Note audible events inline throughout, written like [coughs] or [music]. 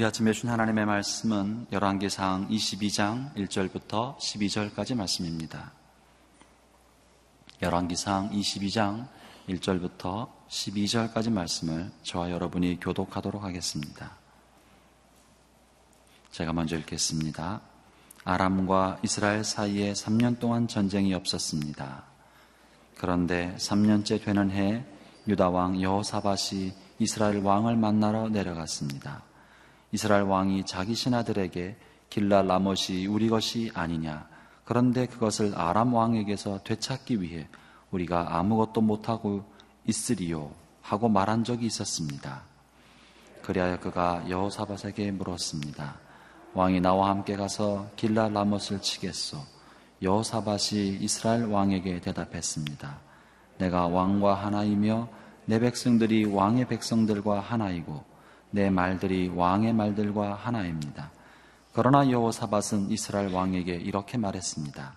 이 아침에 준 하나님의 말씀은 열왕기상 22장 1절부터 12절까지 말씀입니다. 열왕기상 22장 1절부터 12절까지 말씀을 저와 여러분이 교독하도록 하겠습니다. 제가 먼저 읽겠습니다. 아람과 이스라엘 사이에 3년 동안 전쟁이 없었습니다. 그런데 3년째 되는 해 유다 왕 여호사밧이 이스라엘 왕을 만나러 내려갔습니다. 이스라엘 왕이 자기 신하들에게 길라 라못이 우리 것이 아니냐. 그런데 그것을 아람 왕에게서 되찾기 위해 우리가 아무것도 못하고 있으리요. 하고 말한 적이 있었습니다. 그리하여 그가 여호사밧에게 물었습니다. 왕이 나와 함께 가서 길라 라못을 치겠소. 여호사밧이 이스라엘 왕에게 대답했습니다. 내가 왕과 하나이며 내 백성들이 왕의 백성들과 하나이고 내 말들이 왕의 말들과 하나입니다. 그러나 여호사밧은 이스라엘 왕에게 이렇게 말했습니다.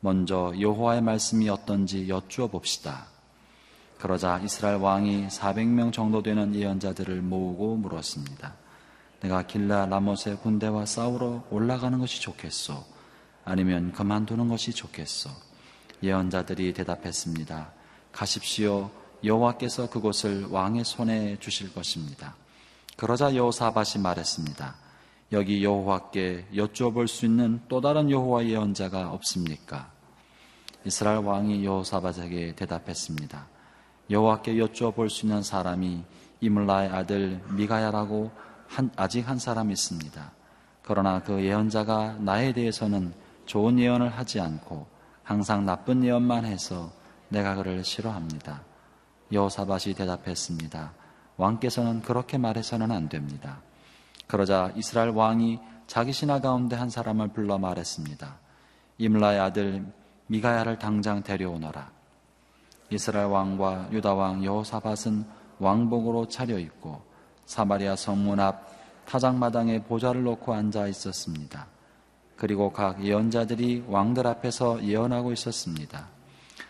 먼저 여호와의 말씀이 어떤지 여쭈어 봅시다. 그러자 이스라엘 왕이 400명 정도 되는 예언자들을 모으고 물었습니다. 내가 길라 라못의 군대와 싸우러 올라가는 것이 좋겠소? 아니면 그만두는 것이 좋겠소? 예언자들이 대답했습니다. 가십시오. 여호와께서 그곳을 왕의 손에 주실 것입니다. 그러자 여호사밧이 말했습니다. 여기 여호와께 여쭈어볼 수 있는 또 다른 여호와 예언자가 없습니까? 이스라엘 왕이 여호사밧에게 대답했습니다. 여호와께 여쭈어볼 수 있는 사람이 이물라의 아들 미가야라고 한, 아직 한 사람 있습니다. 그러나 그 예언자가 나에 대해서는 좋은 예언을 하지 않고 항상 나쁜 예언만 해서 내가 그를 싫어합니다. 여호사밧이 대답했습니다. 왕께서는 그렇게 말해서는 안 됩니다. 그러자 이스라엘 왕이 자기 신하 가운데 한 사람을 불러 말했습니다. 임라의 아들 미가야를 당장 데려오너라. 이스라엘 왕과 유다 왕 여호사밧은 왕복으로 차려입고 사마리아 성문 앞 타작마당에 보좌를 놓고 앉아 있었습니다. 그리고 각 예언자들이 왕들 앞에서 예언하고 있었습니다.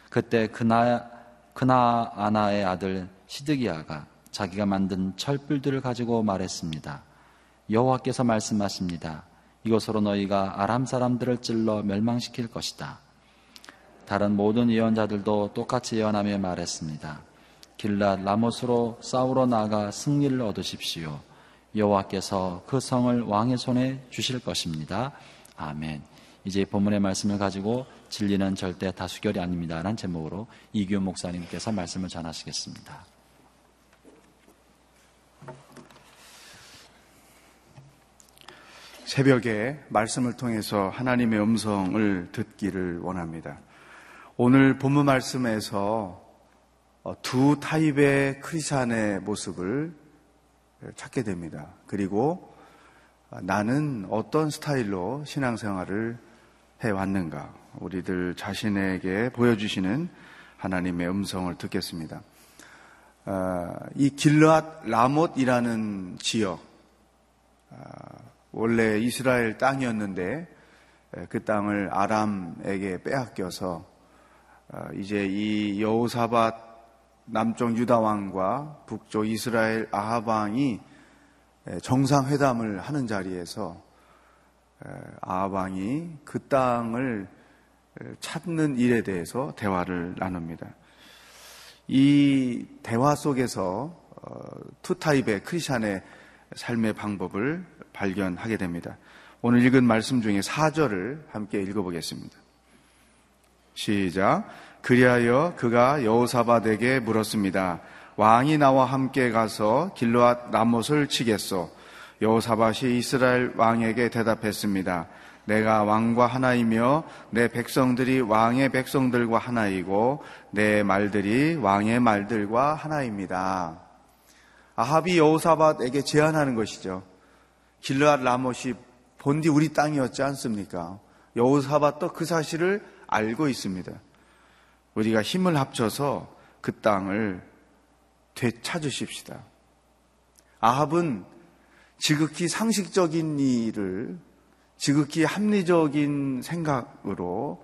그때 그나, 그나아나의 아들 시드기야가 자기가 만든 철불들을 가지고 말했습니다. 여호와께서 말씀하십니다. 이것으로 너희가 아람 사람들을 찔러 멸망시킬 것이다. 다른 모든 예언자들도 똑같이 예언하며 말했습니다. 길랏 라못으로 싸우러 나가 승리를 얻으십시오. 여호와께서 그 성을 왕의 손에 주실 것입니다. 아멘. 이제 본문의 말씀을 가지고 진리는 절대 다수결이 아닙니다라는 제목으로 이규 목사님께서 말씀을 전하시겠습니다. 새벽에 말씀을 통해서 하나님의 음성을 듣기를 원합니다. 오늘 본문 말씀에서 두 타입의 크리스찬의 모습을 찾게 됩니다. 그리고 나는 어떤 스타일로 신앙생활을 해왔는가? 우리들 자신에게 보여주시는 하나님의 음성을 듣겠습니다. 이 길르앗 라못이라는 지역, 원래 이스라엘 땅이었는데 그 땅을 아람에게 빼앗겨서 어, 이제 이 여호사밧 남쪽 유다 왕과 북쪽 이스라엘 아합 왕이 정상회담을 하는 자리에서 아합 왕이 그 땅을 찾는 일에 대해서 대화를 나눕니다. 이 대화 속에서 어, two type의 크리스천의 삶의 방법을 발견하게 됩니다. 오늘 읽은 말씀 중에 4절을 함께 읽어보겠습니다. 시작. 그리하여 그가 여호사밧에게 물었습니다. 왕이 나와 함께 가서 길르앗 라못을 치겠소. 여호사밧이 이스라엘 왕에게 대답했습니다. 내가 왕과 하나이며 내 백성들이 왕의 백성들과 하나이고 내 말들이 왕의 말들과 하나입니다. 아합이 여호사밧에게 제안하는 것이죠. 길르앗 라못이 본디 우리 땅이었지 않습니까? 여호사밧도 그 사실을 알고 있습니다. 우리가 힘을 합쳐서 그 땅을 되찾으십시다. 아합은 지극히 상식적인 일을 지극히 합리적인 생각으로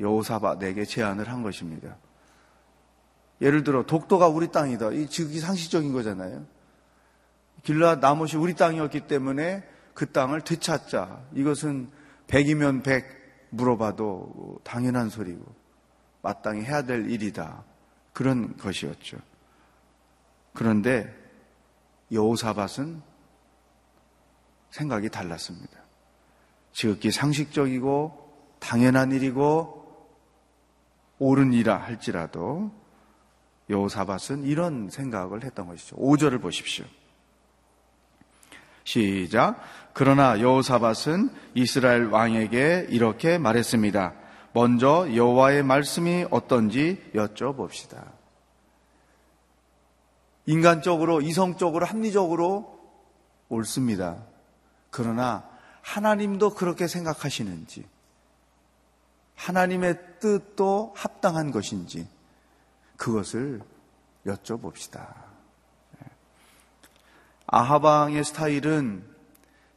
여호사밧에게 제안을 한 것입니다. 예를 들어 독도가 우리 땅이다. 이 지극히 상식적인 거잖아요. 길라 나못이 우리 땅이었기 때문에 그 땅을 되찾자. 이것은 백이면 백 물어봐도 당연한 소리고 마땅히 해야 될 일이다. 그런 것이었죠. 그런데 여호사밧은 생각이 달랐습니다. 지극히 상식적이고 당연한 일이고 옳은 일이라 할지라도 여호사밧은 이런 생각을 했던 것이죠. 5절을 보십시오. 시작. 그러나 여호사밧은 이스라엘 왕에게 이렇게 말했습니다. 먼저 여호와의 말씀이 어떤지 여쭤봅시다. 인간적으로, 이성적으로, 합리적으로 옳습니다. 그러나 하나님도 그렇게 생각하시는지, 하나님의 뜻도 합당한 것인지, 그것을 여쭤봅시다. 아하방의 스타일은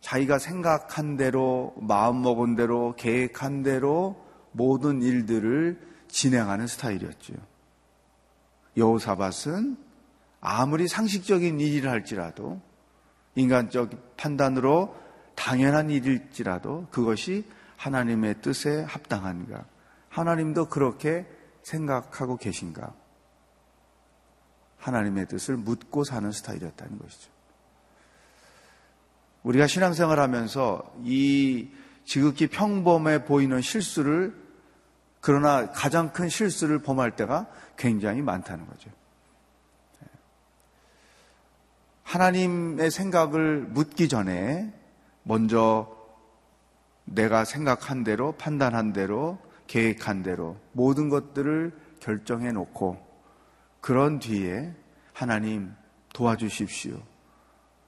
자기가 생각한 대로, 마음먹은 대로, 계획한 대로 모든 일들을 진행하는 스타일이었죠. 여호사밧은 아무리 상식적인 일을 할지라도 인간적 판단으로 당연한 일일지라도 그것이 하나님의 뜻에 합당한가? 하나님도 그렇게 생각하고 계신가? 하나님의 뜻을 묻고 사는 스타일이었다는 것이죠. 우리가 신앙생활 하면서 이 지극히 평범해 보이는 실수를 그러나 가장 큰 실수를 범할 때가 굉장히 많다는 거죠. 하나님의 생각을 묻기 전에 먼저 내가 생각한 대로, 판단한 대로, 계획한 대로 모든 것들을 결정해 놓고 그런 뒤에 하나님 도와주십시오.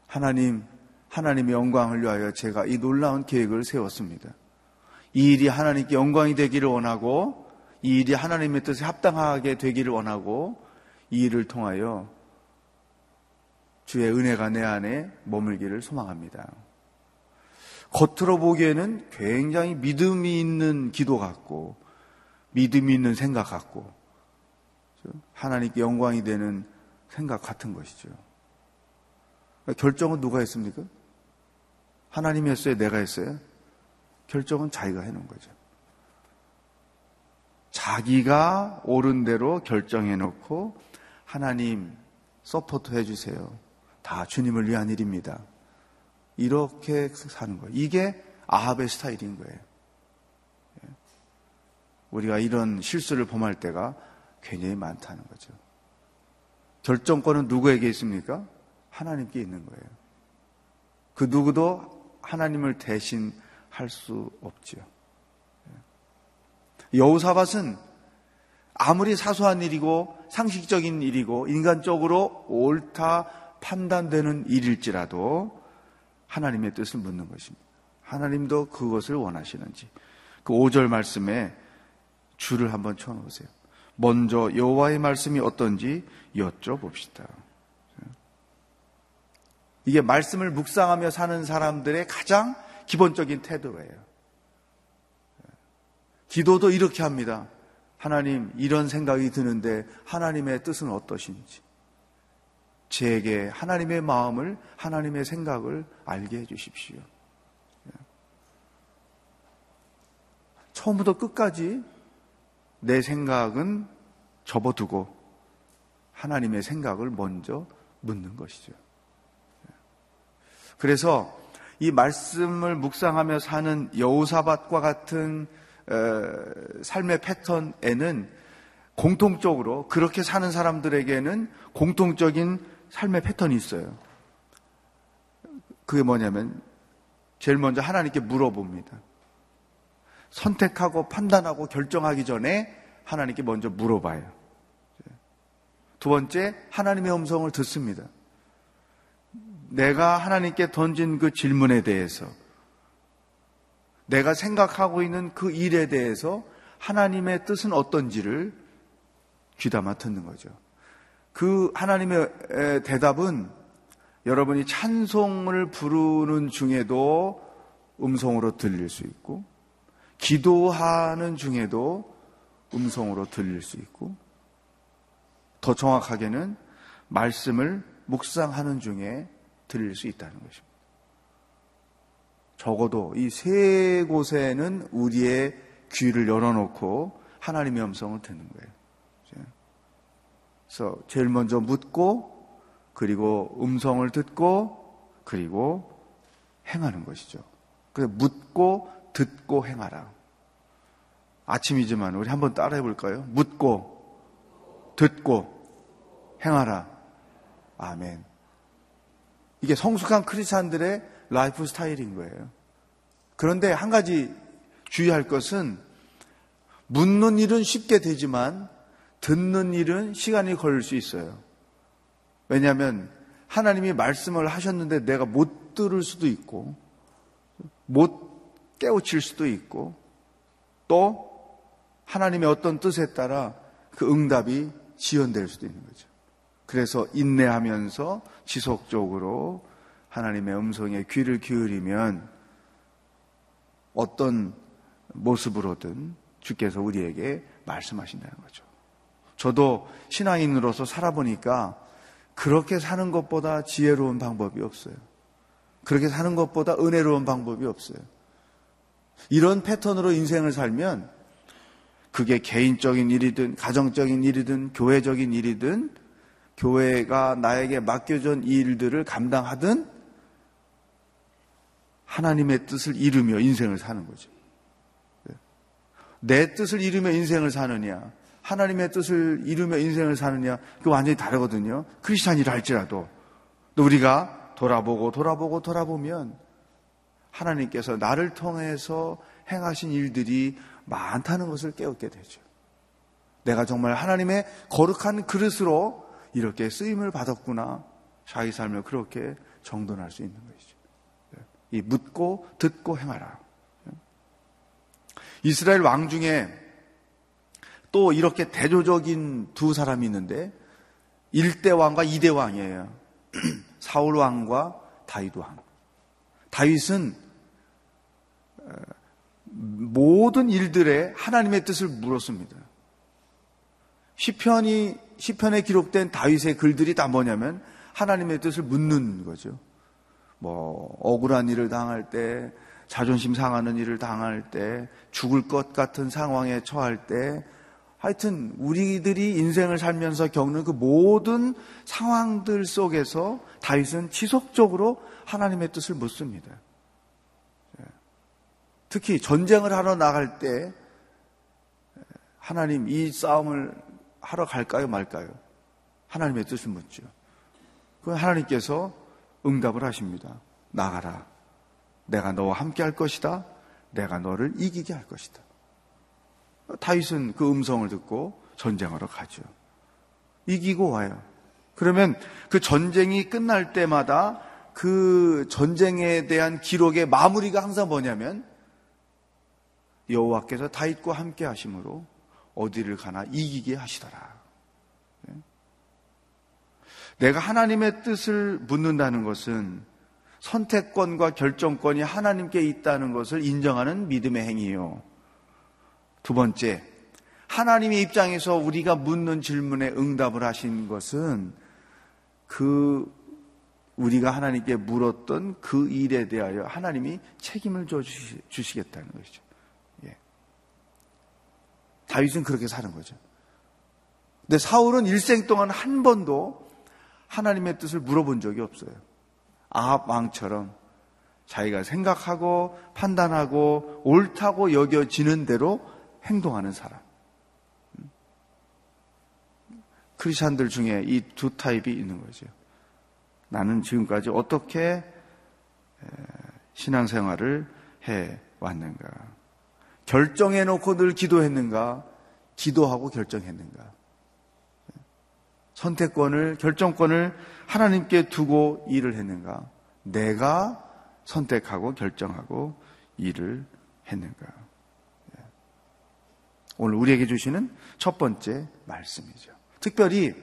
하나님 하나님의 영광을 위하여 제가 이 놀라운 계획을 세웠습니다. 이 일이 하나님께 영광이 되기를 원하고 이 일이 하나님의 뜻에 합당하게 되기를 원하고 이 일을 통하여 주의 은혜가 내 안에 머물기를 소망합니다. 겉으로 보기에는 굉장히 믿음이 있는 기도 같고 믿음이 있는 생각 같고 하나님께 영광이 되는 생각 같은 것이죠. 결정은 누가 했습니까? 하나님이 했어요? 내가 했어요? 결정은 자기가 해놓은 거죠. 자기가 옳은 대로 결정해놓고 하나님 support 해주세요. 다 주님을 위한 일입니다. 이렇게 사는 거예요. 이게 아합의 스타일인 거예요. 예. 우리가 이런 실수를 범할 때가 굉장히 많다는 거죠. 결정권은 누구에게 있습니까? 하나님께 있는 거예요. 그 누구도 하나님을 대신 할 수 없지요. 여우사밧은 아무리 사소한 일이고 상식적인 일이고 인간적으로 옳다 판단되는 일일지라도 하나님의 뜻을 묻는 것입니다. 하나님도 그것을 원하시는지 그 5절 말씀에 줄을 한번 쳐놓으세요. 먼저 여호와의 말씀이 어떤지 여쭤봅시다. 이게 말씀을 묵상하며 사는 사람들의 가장 기본적인 태도예요. 기도도 이렇게 합니다. 하나님, 이런 생각이 드는데 하나님의 뜻은 어떠신지. 제게 하나님의 마음을, 하나님의 생각을 알게 해 주십시오. 처음부터 끝까지 내 생각은 접어두고 하나님의 생각을 먼저 묻는 것이죠. 그래서 이 말씀을 묵상하며 사는 여우사밭과 같은 삶의 패턴에는 공통적으로 그렇게 사는 사람들에게는 공통적인 삶의 패턴이 있어요. 그게 뭐냐면 제일 먼저 하나님께 물어봅니다. 선택하고 판단하고 결정하기 전에 하나님께 먼저 물어봐요. 두 번째, 하나님의 음성을 듣습니다. 내가 하나님께 던진 그 질문에 대해서 내가 생각하고 있는 그 일에 대해서 하나님의 뜻은 어떤지를 귀담아 듣는 거죠. 그 하나님의 대답은 여러분이 찬송을 부르는 중에도 음성으로 들릴 수 있고, 기도하는 중에도 음성으로 들릴 수 있고, 더 정확하게는 말씀을 묵상하는 중에 들릴 수 있다는 것입니다. 적어도 이 세 곳에는 우리의 귀를 열어놓고 하나님의 음성을 듣는 거예요. 그래서 제일 먼저 묻고 그리고 음성을 듣고 그리고 행하는 것이죠. 그래서 묻고 듣고 행하라. 아침이지만 우리 한번 따라해 볼까요? 묻고 듣고 행하라. 아멘. 이게 성숙한 크리스찬들의 라이프 스타일인 거예요. 그런데 한 가지 주의할 것은 묻는 일은 쉽게 되지만 듣는 일은 시간이 걸릴 수 있어요. 왜냐하면 하나님이 말씀을 하셨는데 내가 못 들을 수도 있고 못 깨우칠 수도 있고 또 하나님의 어떤 뜻에 따라 그 응답이 지연될 수도 있는 거죠. 그래서 인내하면서 지속적으로 하나님의 음성에 귀를 기울이면 어떤 모습으로든 주께서 우리에게 말씀하신다는 거죠. 저도 신앙인으로서 살아보니까 그렇게 사는 것보다 지혜로운 방법이 없어요. 그렇게 사는 것보다 은혜로운 방법이 없어요. 이런 패턴으로 인생을 살면 그게 개인적인 일이든 가정적인 일이든 교회적인 일이든 교회가 나에게 맡겨준 일들을 감당하든 하나님의 뜻을 이루며 인생을 사는 거죠. 내 뜻을 이루며 인생을 사느냐, 하나님의 뜻을 이루며 인생을 사느냐, 그 완전히 다르거든요. 크리스찬이라 할지라도. 또 우리가 돌아보고 돌아보고 돌아보면 하나님께서 나를 통해서 행하신 일들이 많다는 것을 깨닫게 되죠. 내가 정말 하나님의 거룩한 그릇으로 이렇게 쓰임을 받았구나. 자기 삶을 그렇게 정돈할 수 있는 것이죠. 이 묻고 듣고 행하라. 이스라엘 왕 중에 또 이렇게 대조적인 두 사람이 있는데 1대 왕과 2대 왕이에요. [clears throat] 사울 왕과 다윗 왕. 다윗은 모든 일들에 하나님의 뜻을 물었습니다. 시편이 시편에 기록된 다윗의 글들이 다 뭐냐면 하나님의 뜻을 묻는 거죠. 뭐 억울한 일을 당할 때, 자존심 상하는 일을 당할 때, 죽을 것 같은 상황에 처할 때, 하여튼 우리들이 인생을 살면서 겪는 그 모든 상황들 속에서 다윗은 지속적으로 하나님의 뜻을 묻습니다. 특히 전쟁을 하러 나갈 때 하나님 이 싸움을 하러 갈까요 말까요? 하나님의 뜻을 묻죠. 그 하나님께서 응답을 하십니다. 나가라. 내가 너와 함께 할 것이다. 내가 너를 이기게 할 것이다. 다윗은 그 음성을 듣고 전쟁하러 가죠. 이기고 와요. 그러면 그 전쟁이 끝날 때마다 그 전쟁에 대한 기록의 마무리가 항상 뭐냐면 여호와께서 다윗과 함께 하심으로 어디를 가나 이기게 하시더라. 네? 내가 하나님의 뜻을 묻는다는 것은 선택권과 결정권이 하나님께 있다는 것을 인정하는 믿음의 행위요. 두 번째, 하나님의 입장에서 우리가 묻는 질문에 응답을 하신 것은 그 우리가 하나님께 물었던 그 일에 대하여 하나님이 책임을 져 주시겠다는 것이죠. 다윗은 그렇게 사는 거죠. 근데 사울은 일생 동안 한 번도 하나님의 뜻을 물어본 적이 없어요. 아합 왕처럼 자기가 생각하고 판단하고 옳다고 여겨지는 대로 행동하는 사람. 크리스천들 중에 이 두 타입이 있는 거죠. 나는 지금까지 어떻게 신앙생활을 해 왔는가? 결정해 놓고 늘 기도했는가? 기도하고 결정했는가? 선택권을, 결정권을 하나님께 두고 일을 했는가? 내가 선택하고 결정하고 일을 했는가? 오늘 우리에게 주시는 첫 번째 말씀이죠. 특별히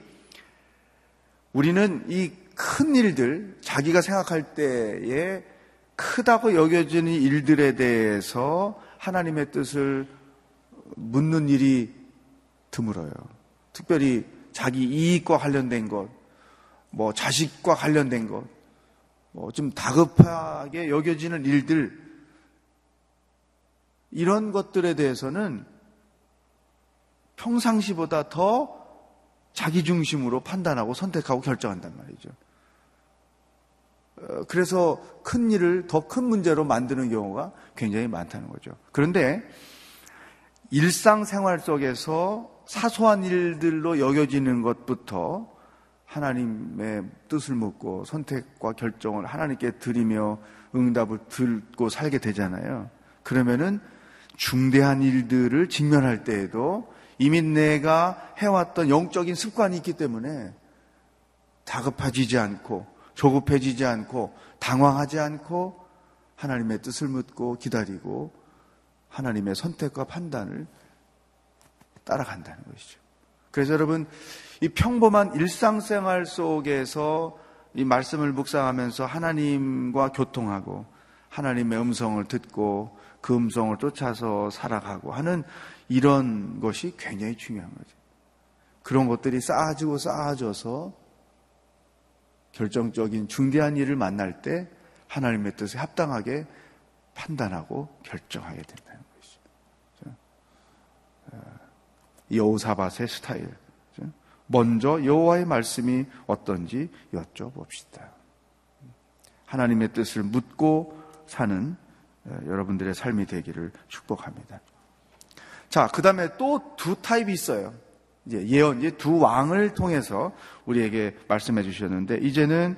우리는 이 큰 일들, 자기가 생각할 때에 크다고 여겨지는 일들에 대해서 하나님의 뜻을 묻는 일이 드물어요. 특별히 자기 이익과 관련된 것, 뭐 자식과 관련된 것, 어, 좀 다급하게 여겨지는 일들 이런 것들에 대해서는 평상시보다 더 자기 중심으로 판단하고 선택하고 결정한단 말이죠. 어, 그래서 큰 일을 더 큰 문제로 만드는 경우가 굉장히 많다는 거죠. 그런데 일상생활 속에서 사소한 일들로 여겨지는 것부터 하나님의 뜻을 묻고 선택과 결정을 하나님께 드리며 응답을 듣고 살게 되잖아요. 그러면은 중대한 일들을 직면할 때에도 이미 내가 해왔던 영적인 습관이 있기 때문에 다급해지지 않고 조급해지지 않고 당황하지 않고 하나님의 뜻을 묻고 기다리고 하나님의 선택과 판단을 따라간다는 것이죠. 그래서 여러분, 이 평범한 일상생활 속에서 이 말씀을 묵상하면서 하나님과 교통하고 하나님의 음성을 듣고 그 음성을 쫓아서 살아가고 하는 이런 것이 굉장히 중요한 거죠. 그런 것들이 쌓아지고 쌓아져서 결정적인 중대한 일을 만날 때 하나님의 뜻에 합당하게 판단하고 결정하게 된다는 것이죠. 어, 여호사밧의 스타일. 먼저 여호와의 말씀이 어떤지 여쭤봅시다. 하나님의 뜻을 묻고 사는 어, 여러분들의 삶이 되기를 축복합니다. 자, 그 다음에 또 두 타입이 있어요. 이제 예언, 이제 두 왕을 통해서 우리에게 말씀해 주셨는데, 이제는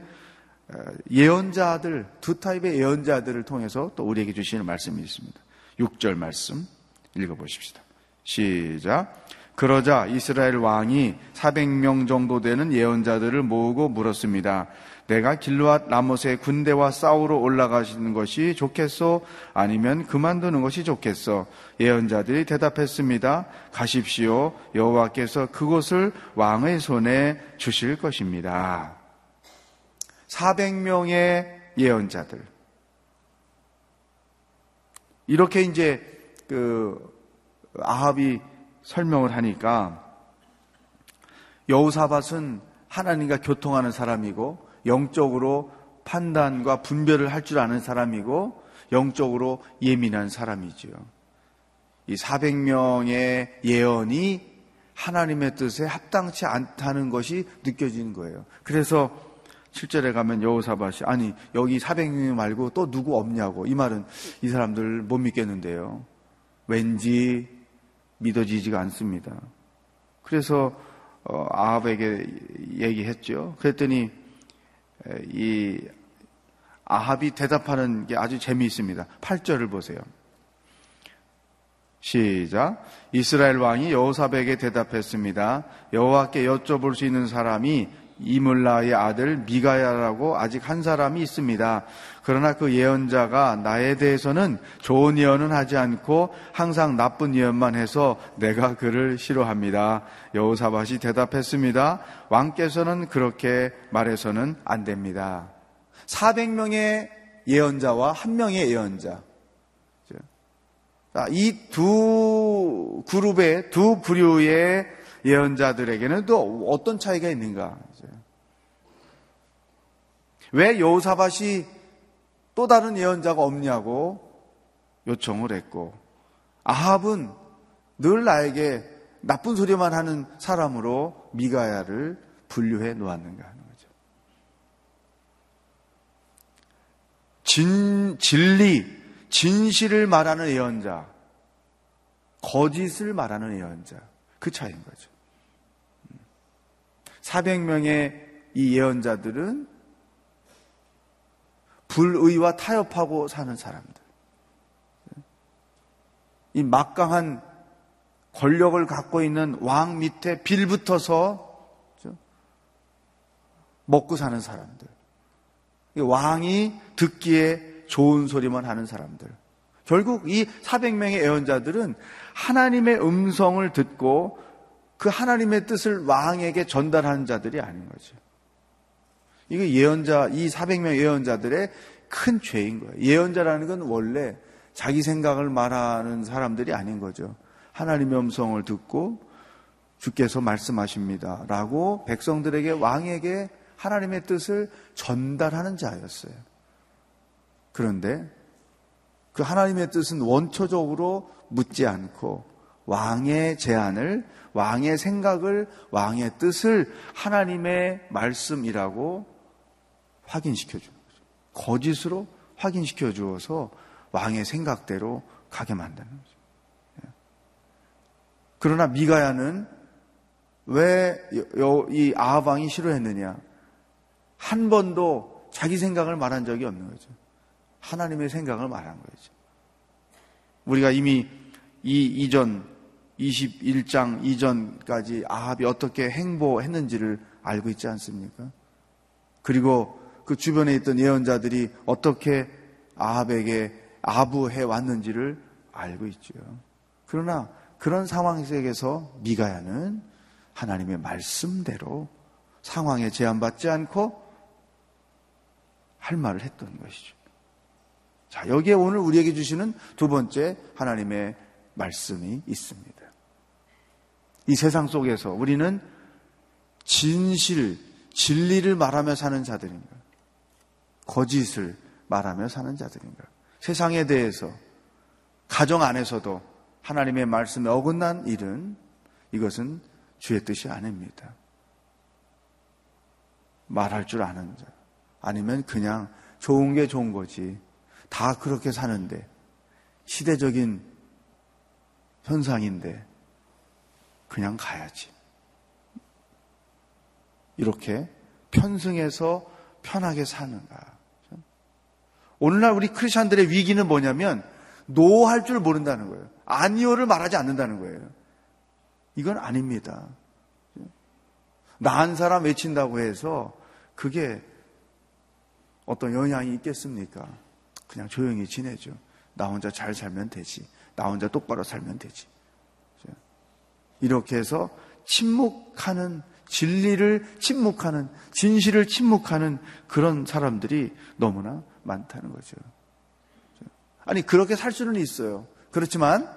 어, 예언자들, 두 타입의 예언자들을 통해서 또 우리에게 주시는 말씀이 있습니다. 6절 말씀 읽어보십시다. 시작. 그러자 이스라엘 왕이 400명 정도 되는 예언자들을 모으고 물었습니다. 내가 길르앗 라못의 군대와 싸우러 올라가시는 것이 좋겠소? 아니면 그만두는 것이 좋겠소? 예언자들이 대답했습니다. 가십시오. 여호와께서 그곳을 왕의 손에 주실 것입니다. 400명의 예언자들. 이렇게 이제 그 아합이 설명을 하니까 여우사밧은 하나님과 교통하는 사람이고 영적으로 판단과 분별을 할 줄 아는 사람이고 영적으로 예민한 사람이지요. 이 400명의 예언이 하나님의 뜻에 합당치 않다는 것이 느껴지는 거예요. 그래서 7절에 가면 여호사밭이 아니 여기 400명 말고 또 누구 없냐고 이 말은 이 사람들 못 믿겠는데요. 왠지 믿어지지가 않습니다. 그래서 어, 아합에게 얘기했죠. 그랬더니 이 아합이 대답하는 게 아주 재미있습니다. 8절을 보세요. 시작. 이스라엘 왕이 여호사백에 대답했습니다. 여호와께 여쭤볼 수 있는 사람이 이물라의 아들 미가야라고 아직 한 사람이 있습니다. 그러나 그 예언자가 나에 대해서는 좋은 예언은 하지 않고 항상 나쁜 예언만 해서 내가 그를 싫어합니다. 여호사밭이 대답했습니다. 왕께서는 그렇게 말해서는 안 됩니다. 400명의 예언자와 한 명의 예언자. 이 두 그룹의 두 부류의 예언자들에게는 또 어떤 차이가 있는가? 왜 여호사밭이 또 다른 예언자가 없냐고 요청을 했고 아합은 늘 나에게 나쁜 소리만 하는 사람으로 미가야를 분류해 놓았는가 하는 거죠. 진, 진리, 진실을 말하는 예언자, 거짓을 말하는 예언자, 그 차이인 거죠. 400명의 이 예언자들은 불의와 타협하고 사는 사람들. 이 막강한 권력을 갖고 있는 왕 밑에 빌붙어서 먹고 사는 사람들. 왕이 듣기에 좋은 소리만 하는 사람들. 결국 이 400명의 예언자들은 하나님의 음성을 듣고 그 하나님의 뜻을 왕에게 전달하는 자들이 아닌 거죠. 이거 예언자, 이 400명 예언자들의 큰 죄인 거예요. 예언자라는 건 원래 자기 생각을 말하는 사람들이 아닌 거죠. 하나님의 음성을 듣고 주께서 말씀하십니다. 라고 백성들에게 왕에게 하나님의 뜻을 전달하는 자였어요. 그런데 그 하나님의 뜻은 원초적으로 묻지 않고 왕의 제안을, 왕의 생각을, 왕의 뜻을 하나님의 말씀이라고 확인시켜 주는 거죠. 거짓으로 확인시켜 주어서 왕의 생각대로 가게 만드는 거죠. 예. 그러나 미가야는 왜 이 아합 왕이 싫어했느냐? 한 번도 자기 생각을 말한 적이 없는 거죠. 하나님의 생각을 말한 거죠. 우리가 이미 이 이전 21장 이전까지 아합이 어떻게 행보했는지를 알고 있지 않습니까? 그리고 그 주변에 있던 예언자들이 어떻게 아합에게 아부해 왔는지를 알고 있죠. 그러나 그런 상황 속에서 미가야는 하나님의 말씀대로 상황에 제한받지 않고 할 말을 했던 것이죠. 자, 여기에 오늘 우리에게 주시는 두 번째 하나님의 말씀이 있습니다. 이 세상 속에서 우리는 진실, 진리를 말하며 사는 자들인가? 거짓을 말하며 사는 자들인가? 세상에 대해서 가정 안에서도 하나님의 말씀에 어긋난 일은 이것은 주의 뜻이 아닙니다. 말할 줄 아는 자. 아니면 그냥 좋은 게 좋은 거지. 다 그렇게 사는데 시대적인 현상인데 그냥 가야지. 이렇게 편승해서 편하게 사는가. 오늘날 우리 크리스천들의 위기는 뭐냐면 노할 줄 모른다는 거예요. 아니오를 말하지 않는다는 거예요. 이건 아닙니다. 나한 사람 외친다고 해서 그게 어떤 영향이 있겠습니까? 그냥 조용히 지내죠. 나 혼자 잘 살면 되지. 나 혼자 똑바로 살면 되지. 이렇게 해서 침묵하는 진리를 침묵하는 진실을 침묵하는 그런 사람들이 너무나 많다는 거죠. 아니 그렇게 살 수는 있어요. 그렇지만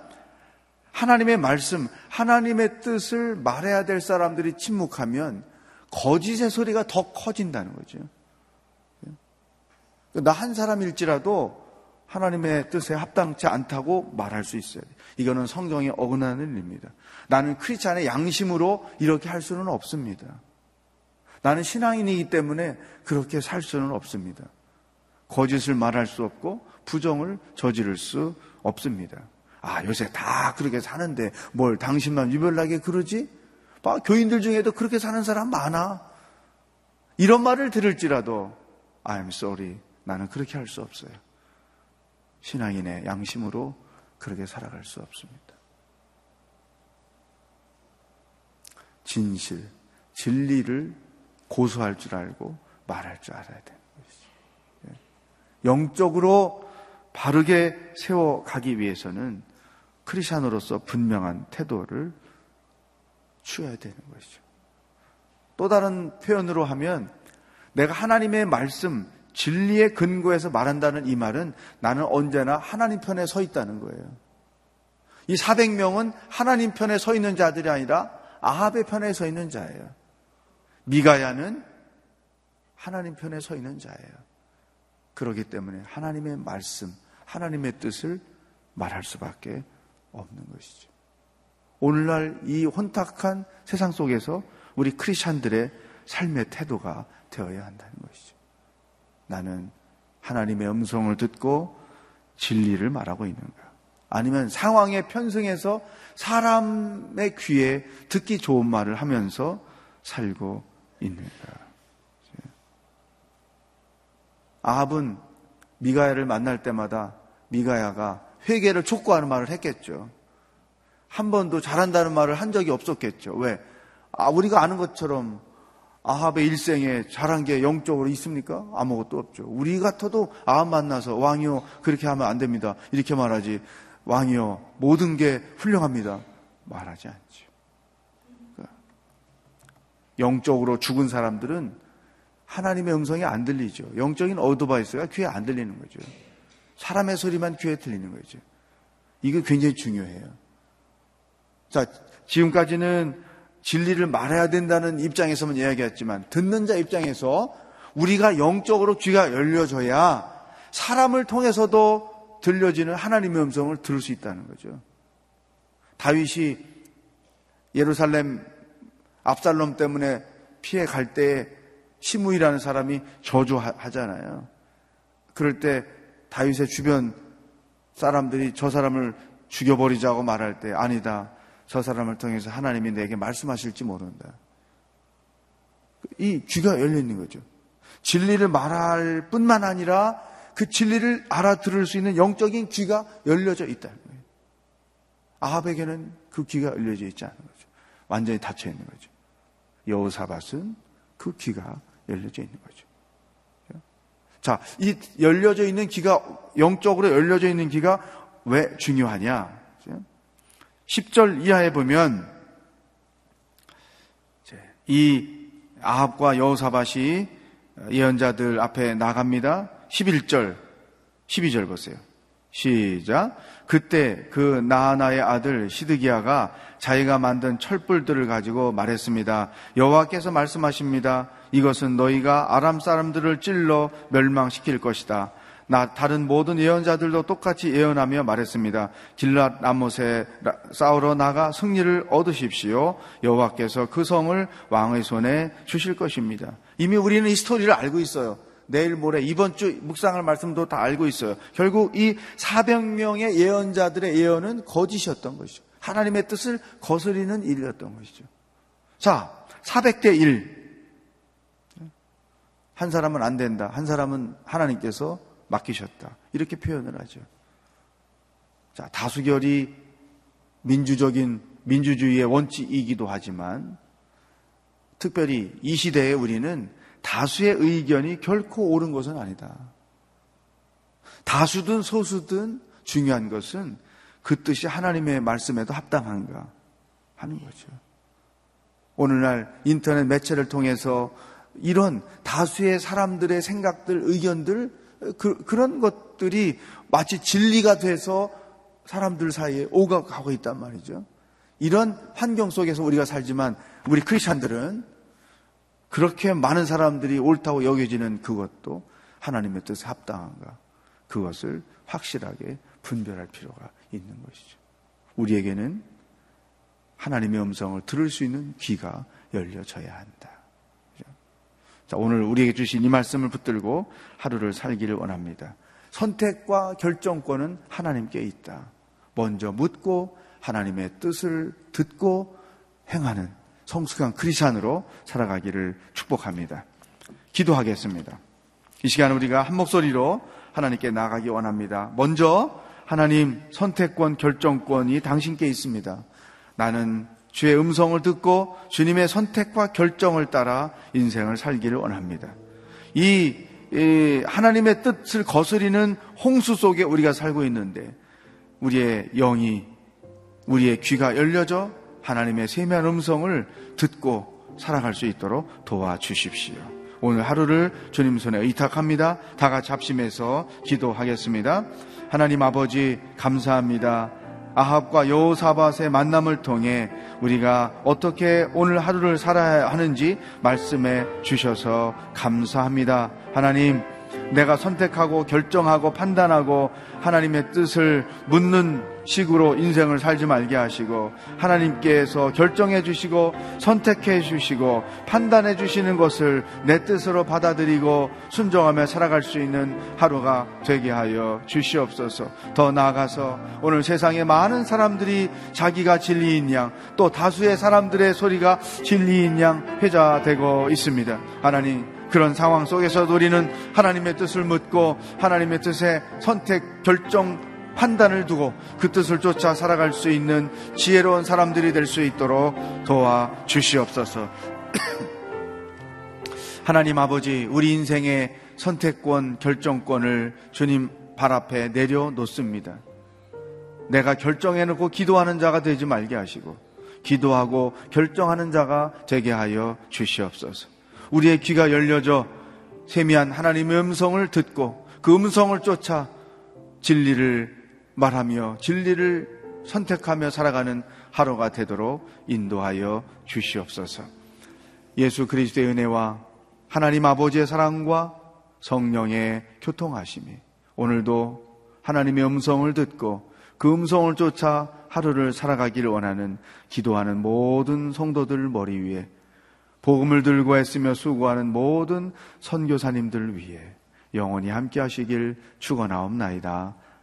하나님의 말씀, 하나님의 뜻을 말해야 될 사람들이 침묵하면 거짓의 소리가 더 커진다는 거죠. 나 한 사람일지라도 하나님의 뜻에 합당치 않다고 말할 수 있어요. 이거는 성경에 어긋나는 일입니다. 나는 크리스찬의 양심으로 이렇게 할 수는 없습니다. 나는 신앙인이기 때문에 그렇게 살 수는 없습니다. 거짓을 말할 수 없고 부정을 저지를 수 없습니다. 아, 요새 다 그렇게 사는데 뭘 당신만 유별나게 그러지? 봐, 교인들 중에도 그렇게 사는 사람 많아. 이런 말을 들을지라도 I'm sorry. 나는 그렇게 할 수 없어요. 신앙인의 양심으로 그렇게 살아갈 수 없습니다. 진실, 진리를 고소할 줄 알고 말할 줄 알아야 되는 것이죠. 예. 영적으로 바르게 세워가기 위해서는 크리스천으로서 분명한 태도를 취해야 되는 것이죠. 또 다른 표현으로 하면 내가 하나님의 말씀, 진리의 근거에서 말한다는 이 말은 나는 언제나 하나님 편에 서 있다는 거예요. 이 400명은 하나님 편에 서 있는 자들이 아니라 아합의 편에 서 있는 자예요. 미가야는 하나님 편에 서 있는 자예요. 그렇기 때문에 하나님의 말씀, 하나님의 뜻을 말할 수밖에 없는 것이죠. 오늘날 이 혼탁한 세상 속에서 우리 크리스찬들의 삶의 태도가 되어야 한다는 것이죠. 나는 하나님의 음성을 듣고 진리를 말하고 있는가? 아니면 상황에 편승해서 사람의 귀에 듣기 좋은 말을 하면서 살고 있는가? 아합은 미가야를 만날 때마다 미가야가 회개를 촉구하는 말을 했겠죠. 한 번도 잘한다는 말을 한 적이 없었겠죠. 왜? 아, 우리가 아는 것처럼 아합의 일생에 잘한 게 영적으로 있습니까? 아무것도 없죠. 우리 같아도 아합 만나서 왕이요 그렇게 하면 안 됩니다. 이렇게 말하지 왕이요 모든 게 훌륭합니다. 말하지 않죠. 그러니까 영적으로 죽은 사람들은 하나님의 음성이 안 들리죠. 영적인 어드바이스가 귀에 안 들리는 거죠. 사람의 소리만 귀에 들리는 거죠. 이게 굉장히 중요해요. 자, 지금까지는 진리를 말해야 된다는 입장에서만 이야기했지만 듣는 자 입장에서 우리가 영적으로 귀가 열려져야 사람을 통해서도 들려지는 하나님의 음성을 들을 수 있다는 거죠. 다윗이 예루살렘 압살롬 때문에 피해 갈때 시므이라는 사람이 저주하잖아요. 그럴 때 다윗의 주변 사람들이 저 사람을 죽여버리자고 말할 때 아니다. 저 사람을 통해서 하나님이 내게 말씀하실지 모른다. 이 귀가 열려 있는 거죠. 진리를 말할 뿐만 아니라 그 진리를 알아들을 수 있는 영적인 귀가 열려져 있다는 거예요. 아합에게는 그 귀가 열려져 있지 않은 거죠. 완전히 닫혀 있는 거죠. 여호사밧은 그 귀가 열려져 있는 거죠. 자, 이 열려져 있는 귀가 영적으로 열려져 있는 귀가 왜 중요하냐? 10절 이하에 보면 이 아합과 여호사밧이 예언자들 앞에 나갑니다. 11절, 12절 보세요. 시작. 그때 그 나하나의 아들 시드기야가 자기가 만든 철불들을 가지고 말했습니다. 여호와께서 말씀하십니다. 이것은 너희가 아람 사람들을 찔러 멸망시킬 것이다. 나 다른 모든 예언자들도 똑같이 예언하며 말했습니다. 길랏 라못에 싸우러 나가 승리를 얻으십시오. 여호와께서 그 성을 왕의 손에 주실 것입니다. 이미 우리는 이 스토리를 알고 있어요. 내일 모레 이번 주 묵상할 말씀도 다 알고 있어요. 결국 이 400명의 예언자들의 예언은 거짓이었던 것이죠. 하나님의 뜻을 거스리는 일이었던 것이죠. 자, 400대 1. 한 사람은 안 된다. 한 사람은 하나님께서 맡기셨다. 이렇게 표현을 하죠. 자, 다수결이 민주적인 민주주의의 원칙이기도 하지만 특별히 이 시대에 우리는 다수의 의견이 결코 옳은 것은 아니다. 다수든 소수든 중요한 것은 그 뜻이 하나님의 말씀에도 합당한가 하는 거죠. 오늘날 인터넷 매체를 통해서 이런 다수의 사람들의 생각들, 의견들, 그, 그런 것들이 마치 진리가 돼서 사람들 사이에 오가고 있단 말이죠. 이런 환경 속에서 우리가 살지만 우리 크리스찬들은 그렇게 많은 사람들이 옳다고 여겨지는 그것도 하나님의 뜻에 합당한가 그것을 확실하게 분별할 필요가 있는 것이죠. 우리에게는 하나님의 음성을 들을 수 있는 귀가 열려져야 한다. 자, 오늘 우리에게 주신 이 말씀을 붙들고 하루를 살기를 원합니다. 선택과 결정권은 하나님께 있다. 먼저 묻고 하나님의 뜻을 듣고 행하는 성숙한 크리스찬으로 살아가기를 축복합니다. 기도하겠습니다. 이 시간 우리가 한 목소리로 하나님께 나가기 원합니다. 먼저 하나님 선택권, 결정권이 당신께 있습니다. 나는 주의 음성을 듣고 주님의 선택과 결정을 따라 인생을 살기를 원합니다. 이, 이 하나님의 뜻을 거스리는 홍수 속에 우리가 살고 있는데 우리의 영이 우리의 귀가 열려져 하나님의 세미한 음성을 듣고 살아갈 수 있도록 도와주십시오. 오늘 하루를 주님 손에 의탁합니다. 다 같이 합심해서 기도하겠습니다. 하나님 아버지 감사합니다. 아합과 여호사밧의 만남을 통해 우리가 어떻게 오늘 하루를 살아야 하는지 말씀해 주셔서 감사합니다. 하나님, 내가 선택하고 결정하고 판단하고 하나님의 뜻을 묻는 식으로 인생을 살지 말게 하시고 하나님께서 결정해 주시고 선택해 주시고 판단해 주시는 것을 내 뜻으로 받아들이고 순종하며 살아갈 수 있는 하루가 되게 하여 주시옵소서. 더 나아가서 오늘 세상에 많은 사람들이 자기가 진리인 양 또 다수의 사람들의 소리가 진리인 양 회자되고 있습니다. 하나님 그런 상황 속에서도 우리는 하나님의 뜻을 묻고 하나님의 뜻에 선택, 결정, 판단을 두고 그 뜻을 쫓아 살아갈 수 있는 지혜로운 사람들이 될 수 있도록 도와 주시옵소서. [coughs] 하나님 아버지, 우리 인생의 선택권, 결정권을 주님 발 앞에 내려놓습니다. 내가 결정해놓고 기도하는 자가 되지 말게 하시고, 기도하고 결정하는 자가 되게 하여 주시옵소서. 우리의 귀가 열려져 세미한 하나님의 음성을 듣고 그 음성을 쫓아 진리를 말하며 진리를 선택하며 살아가는 하루가 되도록 인도하여 주시옵소서. 예수 그리스도의 은혜와 하나님 아버지의 사랑과 성령의 교통하심이 오늘도 하나님의 음성을 듣고 그 음성을 쫓아 하루를 살아가기를 원하는 기도하는 모든 성도들 머리 위에 복음을 들고 애쓰며 수고하는 모든 선교사님들 위해 영원히 함께 하시길 축원하옵나이다.